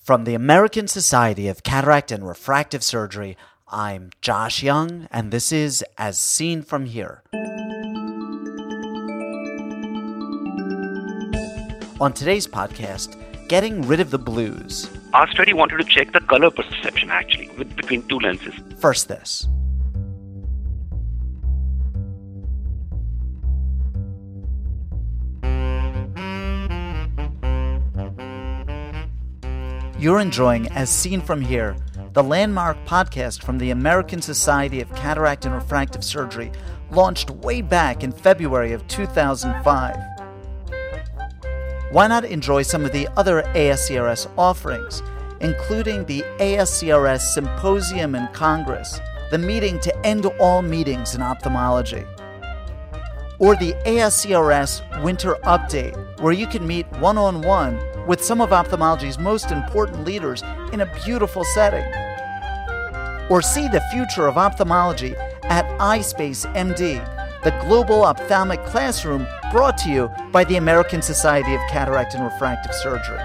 From the American Society of Cataract and Refractive Surgery, I'm Josh Young, and this is As Seen From Here. On today's podcast, getting rid of the blues. Our study wanted to check the color perception actually with, between two lenses. First, this. You're enjoying As Seen From Here, the landmark podcast from the American Society of Cataract and Refractive Surgery, launched way back in February of 2005. Why not enjoy some of the other ASCRS offerings, including the ASCRS Symposium and Congress, the meeting to end all meetings in ophthalmology? Or the ASCRS Winter Update, where you can meet one on one with some of ophthalmology's most important leaders in a beautiful setting. Or see the future of ophthalmology at iSpace MD, the global ophthalmic classroom brought to you by the American Society of Cataract and Refractive Surgery.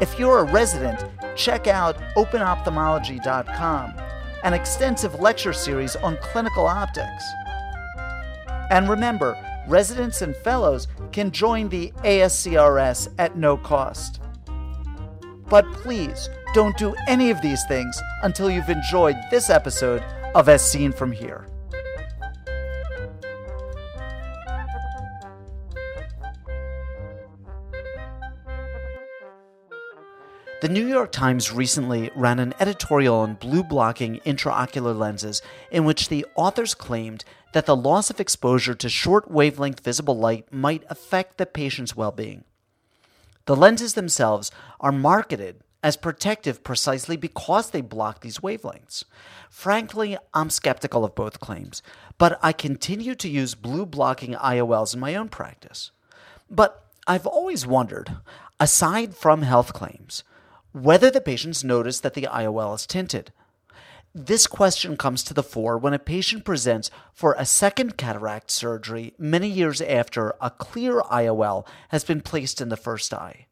If you're a resident, check out openophthalmology.com, an extensive lecture series on clinical optics. And remember, residents and fellows can join the ASCRS at no cost. But please don't do any of these things until you've enjoyed this episode of As Seen From Here. The New York Times recently ran an editorial on blue blocking intraocular lenses in which the authors claimed that the loss of exposure to short wavelength visible light might affect the patient's well being. The lenses themselves are marketed as protective precisely because they block these wavelengths. Frankly, I'm skeptical of both claims, but I continue to use blue blocking IOLs in my own practice. But I've always wondered, aside from health claims, whether the patients notice that the IOL is tinted. This question comes to the fore when a patient presents for a second cataract surgery many years after a clear IOL has been placed in the first eye.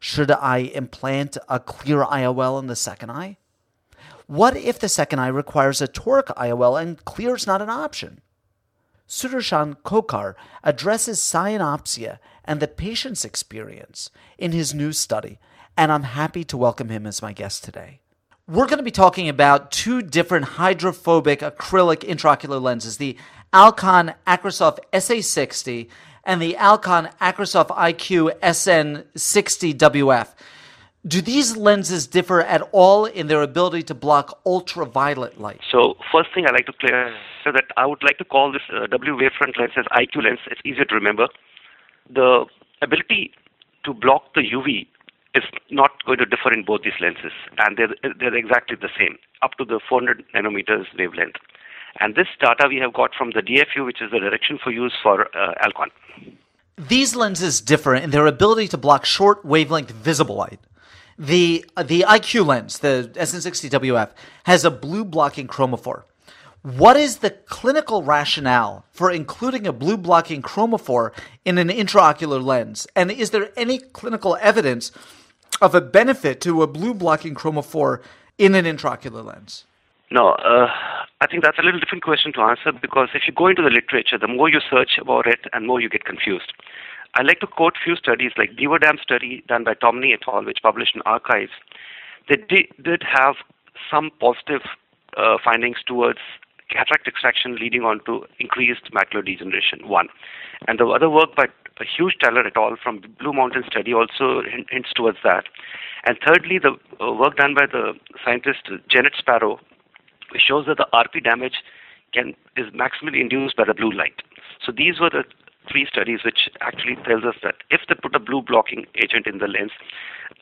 Should I implant a clear IOL in the second eye? What if the second eye requires a toric IOL and clear is not an option? Sudarshan Khokhar addresses cyanopsia and the patient's experience in his new study and I'm happy to welcome him as my guest today. We're going to be talking about two different hydrophobic acrylic intraocular lenses the Alcon AcrySof SA60 and the Alcon AcrySof IQ SN60WF. Do these lenses differ at all in their ability to block ultraviolet light? So, first thing I'd like to clear so that I would like to call this uh, W wavefront lens as IQ lens. It's easier to remember. The ability to block the UV is not going to differ in both these lenses, and they're, they're exactly the same, up to the 400 nanometers wavelength. And this data we have got from the DFU, which is the direction for use for uh, Alcon. These lenses differ in their ability to block short wavelength visible light. The, the IQ lens, the SN60WF, has a blue blocking chromophore. What is the clinical rationale for including a blue blocking chromophore in an intraocular lens? And is there any clinical evidence of a benefit to a blue blocking chromophore in an intraocular lens? No, uh, I think that's a little different question to answer because if you go into the literature, the more you search about it and more you get confused. I like to quote few studies like Beaver Dam study done by Tomany et al., which published in Archives. They did, did have some positive uh, findings towards cataract extraction leading on to increased macular degeneration, one. And the other work by Hughes Teller at all from the Blue Mountain study also hints towards that. And thirdly, the uh, work done by the scientist Janet Sparrow shows that the RP damage can is maximally induced by the blue light. So these were the three studies which actually tells us that if they put a blue blocking agent in the lens,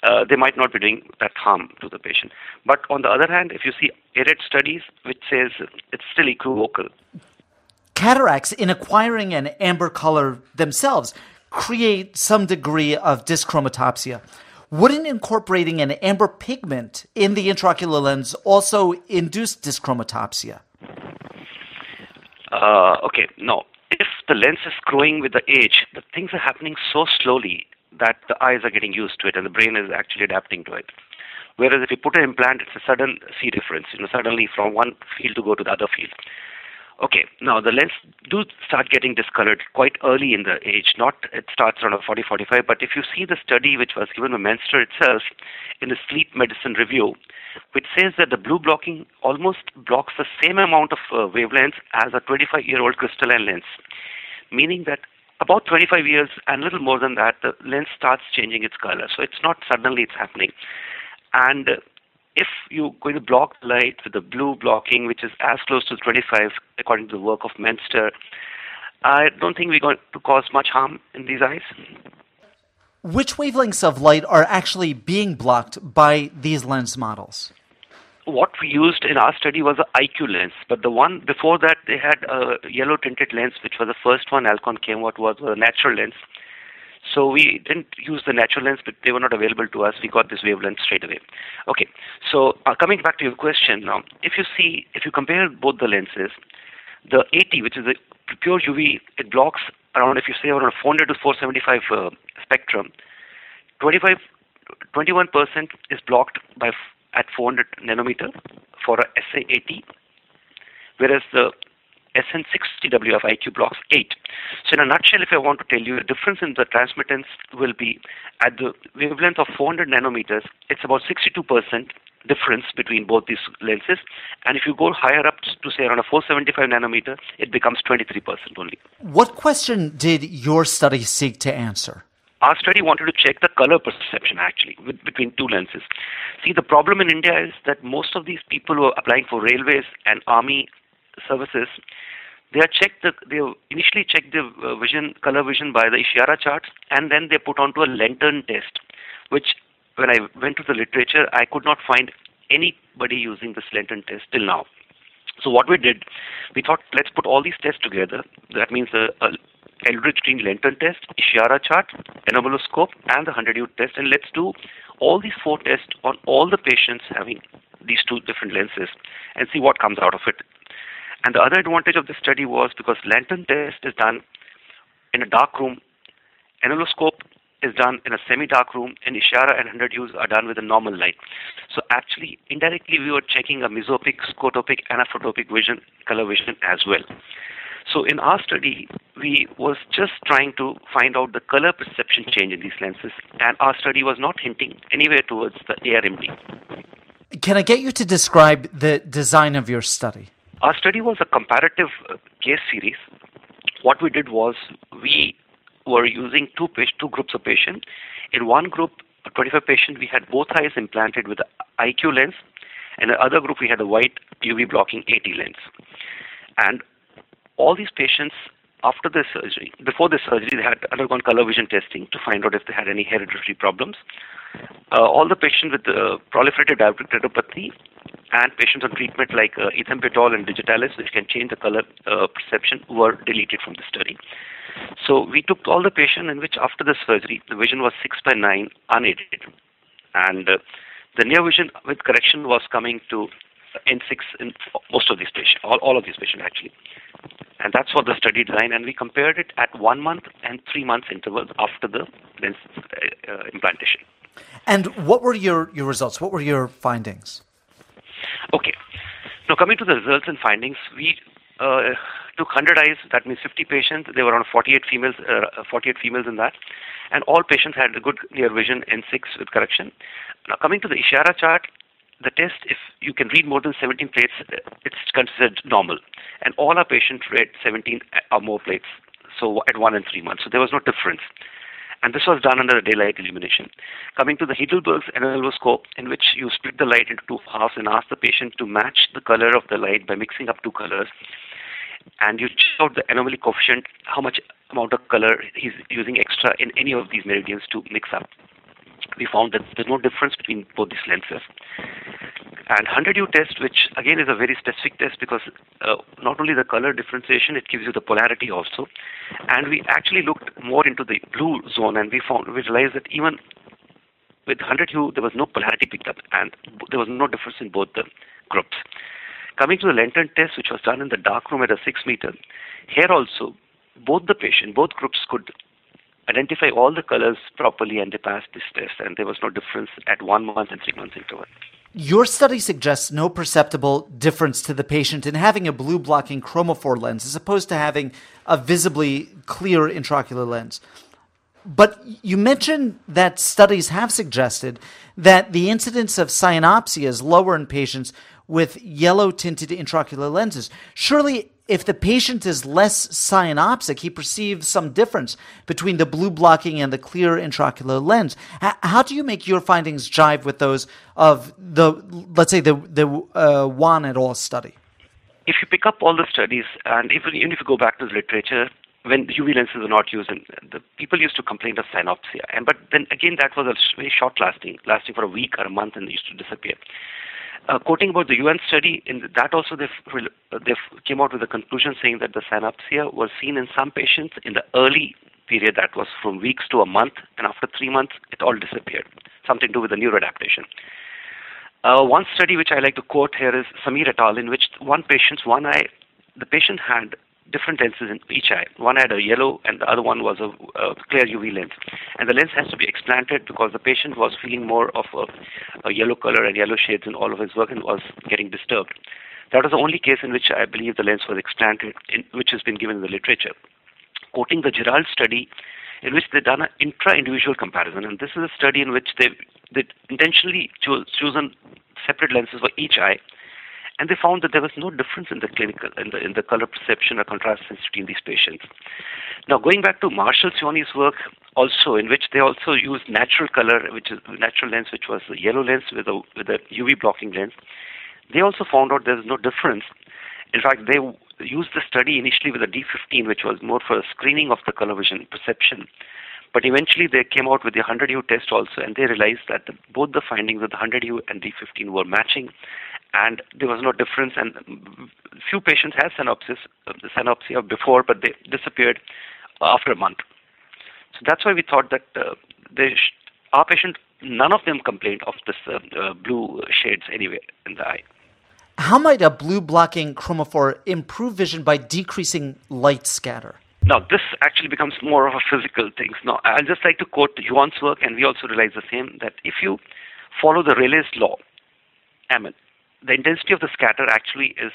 uh, they might not be doing that harm to the patient. But on the other hand, if you see ARED studies which says it's still equivocal, cataracts, in acquiring an amber color themselves, create some degree of dyschromatopsia. Wouldn't incorporating an amber pigment in the intraocular lens also induce dyschromatopsia? Uh, okay, no. If the lens is growing with the age, the things are happening so slowly that the eyes are getting used to it and the brain is actually adapting to it. Whereas if you put an implant, it's a sudden see difference, you know, suddenly from one field to go to the other field. Okay, now the lens do start getting discolored quite early in the age. Not it starts around 40, 45. But if you see the study which was given by Mainster itself in the Sleep Medicine Review, which says that the blue blocking almost blocks the same amount of uh, wavelengths as a 25-year-old crystalline lens, meaning that about 25 years and a little more than that, the lens starts changing its color. So it's not suddenly it's happening. And if you're going to block the light with the blue blocking, which is as close to 25 according to the work of Mainster, I don't think we're going to cause much harm in these eyes. Which wavelengths of light are actually being blocked by these lens models? What we used in our study was an IQ lens, but the one before that they had a yellow tinted lens, which was the first one Alcon came out was a natural lens. So we didn't use the natural lens, but they were not available to us. We got this wavelength straight away. Okay, so uh, coming back to your question now, if you see, if you compare both the lenses, the 80, which is the pure UV, it blocks around, if you say around 400 to 475 uh, spectrum, 25, 21% is blocked by at 400 nanometer for a SA80, whereas the SN60WF IQ blocks 8. So in a nutshell, if I want to tell you, the difference in the transmittance will be at the wavelength of 400 nanometers, it's about 62% difference between both these lenses. And if you go higher up to say around a 475 nanometer, it becomes 23% only. What question did your study seek to answer? Our study wanted to check the color perception actually with, between two lenses. See, the problem in India is that most of these people who are applying for railways and army services, they are checked. The, they initially check the uh, vision, color vision by the Ishihara charts, and then they put onto a lantern test, which when I went to the literature, I could not find anybody using this lantern test till now. So what we did, we thought let's put all these tests together. That means the uh, Edridge Green lantern test, Ishihara chart, anomaloscope, and the 100 Hue test, and let's do all these four tests on all the patients having these two different lenses and see what comes out of it. And the other advantage of this study was because lantern test is done in a dark room, anomaloscope is done in a semi-dark room, and Ishihara and 100 Hue's are done with a normal light. So actually, indirectly, we were checking a mesopic, scotopic, and photopic vision, color vision as well. So in our study, we was just trying to find out the color perception change in these lenses, and our study was not hinting anywhere towards the ARMD. Can I get you to describe the design of your study? Our study was a comparative uh, case series. What we did was we were using two two groups of patients. In one group, 25 patients, we had both eyes implanted with IQ lens, and the other group we had a white UV blocking 80 lens. And all these patients, after the surgery, before the surgery, they had undergone color vision testing to find out if they had any hereditary problems. Uh, all the patients with uh, proliferative diabetic retinopathy and patients on treatment like uh, ethambutol and digitalis, which can change the color uh, perception, were deleted from the study. So we took all the patients in which after the surgery, the vision was 6 by 9 unaided. And uh, the near vision with correction was coming to N6 in most of these patients, all, all of these patients actually. And that's what the study design, and we compared it at one month and three months intervals after the lens uh, implantation. And what were your, your results? What were your findings? Okay. Now, coming to the results and findings, we uh, took 100 eyes, that means 50 patients. There were around 48 females, uh, 48 females in that. And all patients had a good near vision N6 with correction. Now, coming to the Ishihara chart, the test, if you can read more than 17 plates, it's considered normal. And all our patients read 17 or more plates, so at one and three months. So there was no difference. And this was done under a daylight illumination. Coming to the Heidelberg's anomaloscope, in which you split the light into two halves and ask the patient to match the color of the light by mixing up two colors. And you check out the anomaly coefficient, how much amount of color he's using extra in any of these meridians to mix up. We found that there's no difference between both these lenses. And 100 Hue test, which again is a very specific test because uh, not only the color differentiation, it gives you the polarity also. And we actually looked more into the blue zone and we found, we realized that even with 100 Hue, there was no polarity picked up and there was no difference in both the groups. Coming to the lantern test, which was done in the dark room at a 6 meter, here also, both the patient, both groups could identify all the colors properly and they passed this test and there was no difference at one month and three months interval. Your study suggests no perceptible difference to the patient in having a blue blocking chromophore lens as opposed to having a visibly clear intraocular lens. But you mentioned that studies have suggested that the incidence of cyanopsia is lower in patients with yellow tinted intraocular lenses. Surely, if the patient is less cyanopsic, he perceives some difference between the blue blocking and the clear intraocular lens. how do you make your findings jive with those of the, let's say, the, the uh, Wan et al. study? If you pick up all the studies, and even, even if you go back to the literature, when UV lenses were not used, and the people used to complain of cyanopsia. And but then again, that was a very short lasting, lasting for a week or a month, and it used to disappear. Uh, quoting about the UN study, in that also they they came out with a conclusion saying that the cyanopsia was seen in some patients in the early period, that was from weeks to a month, and after three months, it all disappeared. Something to do with the neuroadaptation. Uh, one study which I like to quote here is Samir et al., in which one patient's one eye, the patient had different lenses in each eye. One had a yellow and the other one was a, a clear UV lens. And the lens has to be explanted because the patient was feeling more of a, a yellow color and yellow shades in all of his work and was getting disturbed. That was the only case in which I believe the lens was explanted, in, which has been given in the literature. Quoting the Giralt study, in which they've done an intra-individual comparison, and this is a study in which they they intentionally cho- chosen separate lenses for each eye and they found that there was no difference in the clinical in the in the color perception or contrast sensitivity in these patients. Now going back to Marshall Cionni's work also in which they also used natural color which is natural lens which was a yellow lens with a with a UV blocking lens. They also found out there's no difference. In fact, they used the study initially with a D15 which was more for screening of the color vision perception. But eventually they came out with the 100 Hue test also, and they realized that the, both the findings of the 100 Hue and D15 were matching, and there was no difference. And few patients had synopsis, synopsia before, but they disappeared after a month. So that's why we thought that uh, they sh- our patient, none of them complained of this uh, uh, blue shades anywhere in the eye. How might a blue blocking chromophore improve vision by decreasing light scatter? Now, this actually becomes more of a physical thing. Now, I'd just like to quote Yuan's work, and we also realize the same, that if you follow the Rayleigh's law, I mean, the intensity of the scatter actually is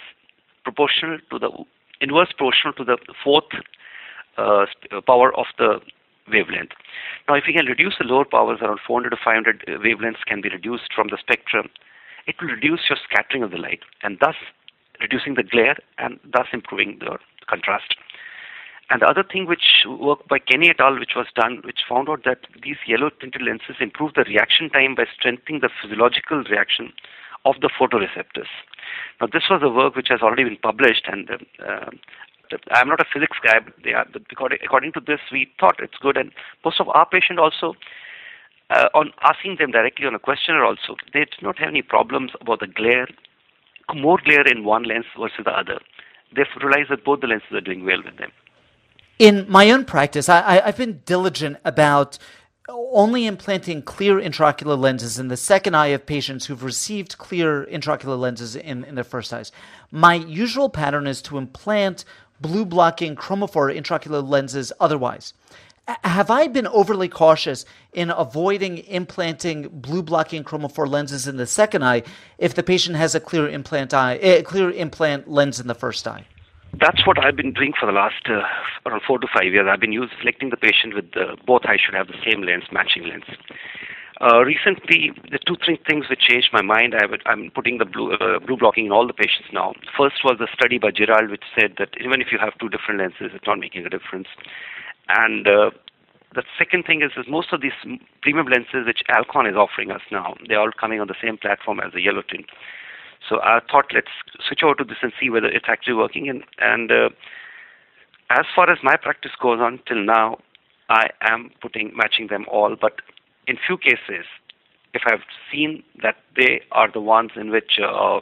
proportional to the inverse proportional to the fourth uh, uh power of the wavelength. Now, if we can reduce the lower powers, around 400 to 500 uh, wavelengths can be reduced from the spectrum, it will reduce your scattering of the light and thus reducing the glare and thus improving the contrast. And the other thing which work by Kenny et al., which was done, which found out that these yellow tinted lenses improve the reaction time by strengthening the physiological reaction of the photoreceptors. Now, this was a work which has already been published, and uh, I'm not a physics guy, but they according to this, we thought it's good. And most of our patients also, uh, on asking them directly on a questionnaire also, they did not have any problems about the glare, more glare in one lens versus the other. They've realized that both the lenses are doing well with them. In my own practice, I, I've been diligent about only implanting clear intraocular lenses in the second eye of patients who've received clear intraocular lenses in, in their first eyes. My usual pattern is to implant blue blocking chromophore intraocular lenses otherwise. Have I been overly cautious in avoiding implanting blue blocking chromophore lenses in the second eye if the patient has a clear implant eye, a clear implant lens in the first eye? That's what I've been doing for the last uh, around four to five years. I've been using selecting the patient with the, both eyes should have the same lens, matching lens. Uh, recently, the two three things which changed my mind. I am putting the blue uh, blue blocking in all the patients now. First was the study by Giralt, which said that even if you have two different lenses, it's not making a difference. And uh, the second thing is, is most of these premium lenses which Alcon is offering us now, they're all coming on the same platform as the yellow tint. So I thought let's switch over to this and see whether it's actually working. And, and uh, as far as my practice goes on till now, I am putting matching them all. But in few cases, if I've seen that they are the ones in which uh,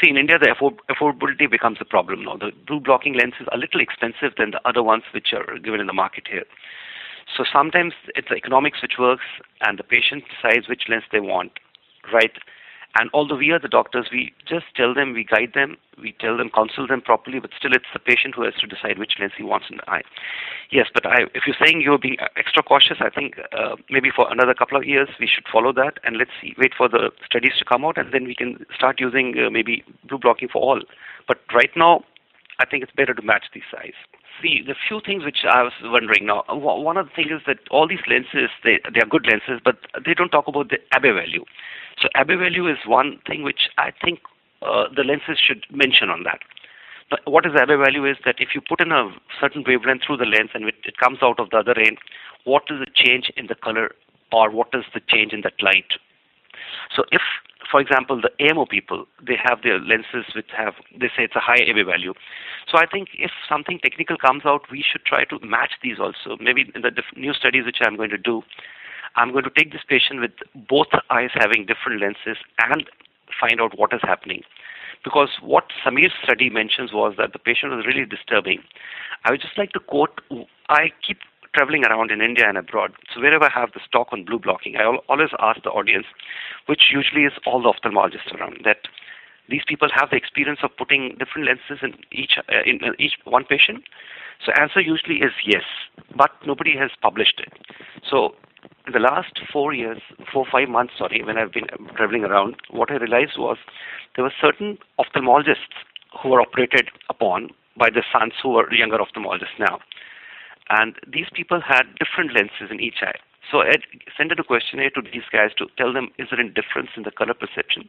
see in India the affordability becomes a problem now. The blue blocking lens is a little expensive than the other ones which are given in the market here. So sometimes it's the economics which works, and the patient decides which lens they want, right? And although we are the doctors, we just tell them, we guide them, we tell them, counsel them properly, but still it's the patient who has to decide which lens he wants in the eye. Yes, but I, if you're saying you're being extra cautious, I think uh, maybe for another couple of years we should follow that and let's see, wait for the studies to come out and then we can start using uh, maybe blue blocking for all. But right now, I think it's better to match these size. see the few things which I was wondering now. One of the things is that all these lenses they they are good lenses, but they don't talk about the Abbe value. So Abbe value is one thing which I think uh, the lenses should mention on that. But what is Abbe value is that if you put in a certain wavelength through the lens and it, it comes out of the other end, what is the change in the color or what is the change in that light? So if for example, the AMO people, they have their lenses which have, they say it's a high Abbe value. So I think if something technical comes out, we should try to match these also. Maybe in the new studies which I'm going to do, I'm going to take this patient with both eyes having different lenses and find out what is happening. Because what Samir's study mentions was that the patient was really disturbing. I would just like to quote, I keep traveling around in India and abroad. So wherever I have this talk on blue blocking, I always ask the audience, which usually is all the ophthalmologists around, that these people have the experience of putting different lenses in each uh, in uh, each one patient. So answer usually is yes, but nobody has published it. So in the last four years, four five months, sorry, when I've been traveling around, what I realized was there were certain ophthalmologists who were operated upon by the sons who are younger ophthalmologists now. And these people had different lenses in each eye. So I sent out a questionnaire to these guys to tell them is there any difference in the color perception,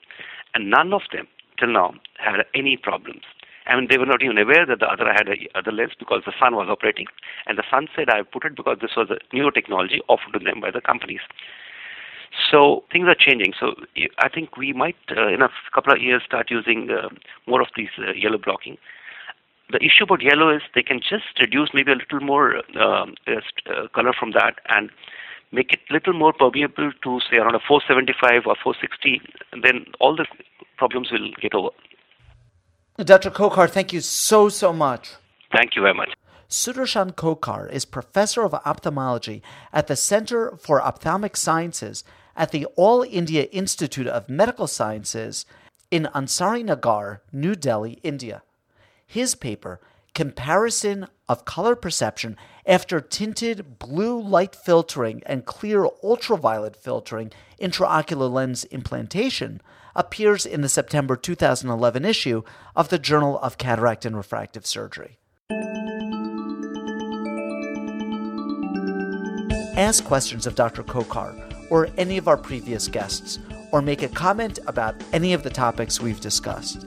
and none of them till now had any problems. I mean, they were not even aware that the other eye had a other lens because the sun was operating, and the sun said, "I put it because this was a new technology offered to them by the companies." So things are changing. So I think we might, uh, in a couple of years, start using uh, more of these uh, yellow blocking the issue about yellow is they can just reduce maybe a little more um, uh, color from that and make it a little more permeable to say around a 475 or 460 then all the problems will get over. Dr. Khokhar thank you so so much. Thank you very much. Sudarshan khokhar is professor of ophthalmology at the center for ophthalmic sciences at the all india institute of medical sciences in ansari nagar new delhi india his paper, Comparison of Color Perception After Tinted Blue Light Filtering and Clear Ultraviolet Filtering Intraocular Lens Implantation, appears in the September 2011 issue of the Journal of Cataract and Refractive Surgery. Ask questions of Dr. Khokhar or any of our previous guests, or make a comment about any of the topics we've discussed.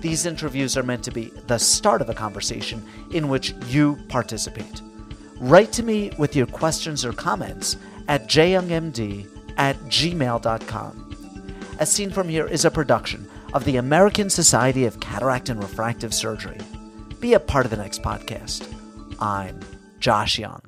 These interviews are meant to be the start of a conversation in which you participate. Write to me with your questions or comments at jyoungmd at gmail.com. As Seen From Here is a production of the American Society of Cataract and Refractive Surgery. Be a part of the next podcast. I'm Josh Young.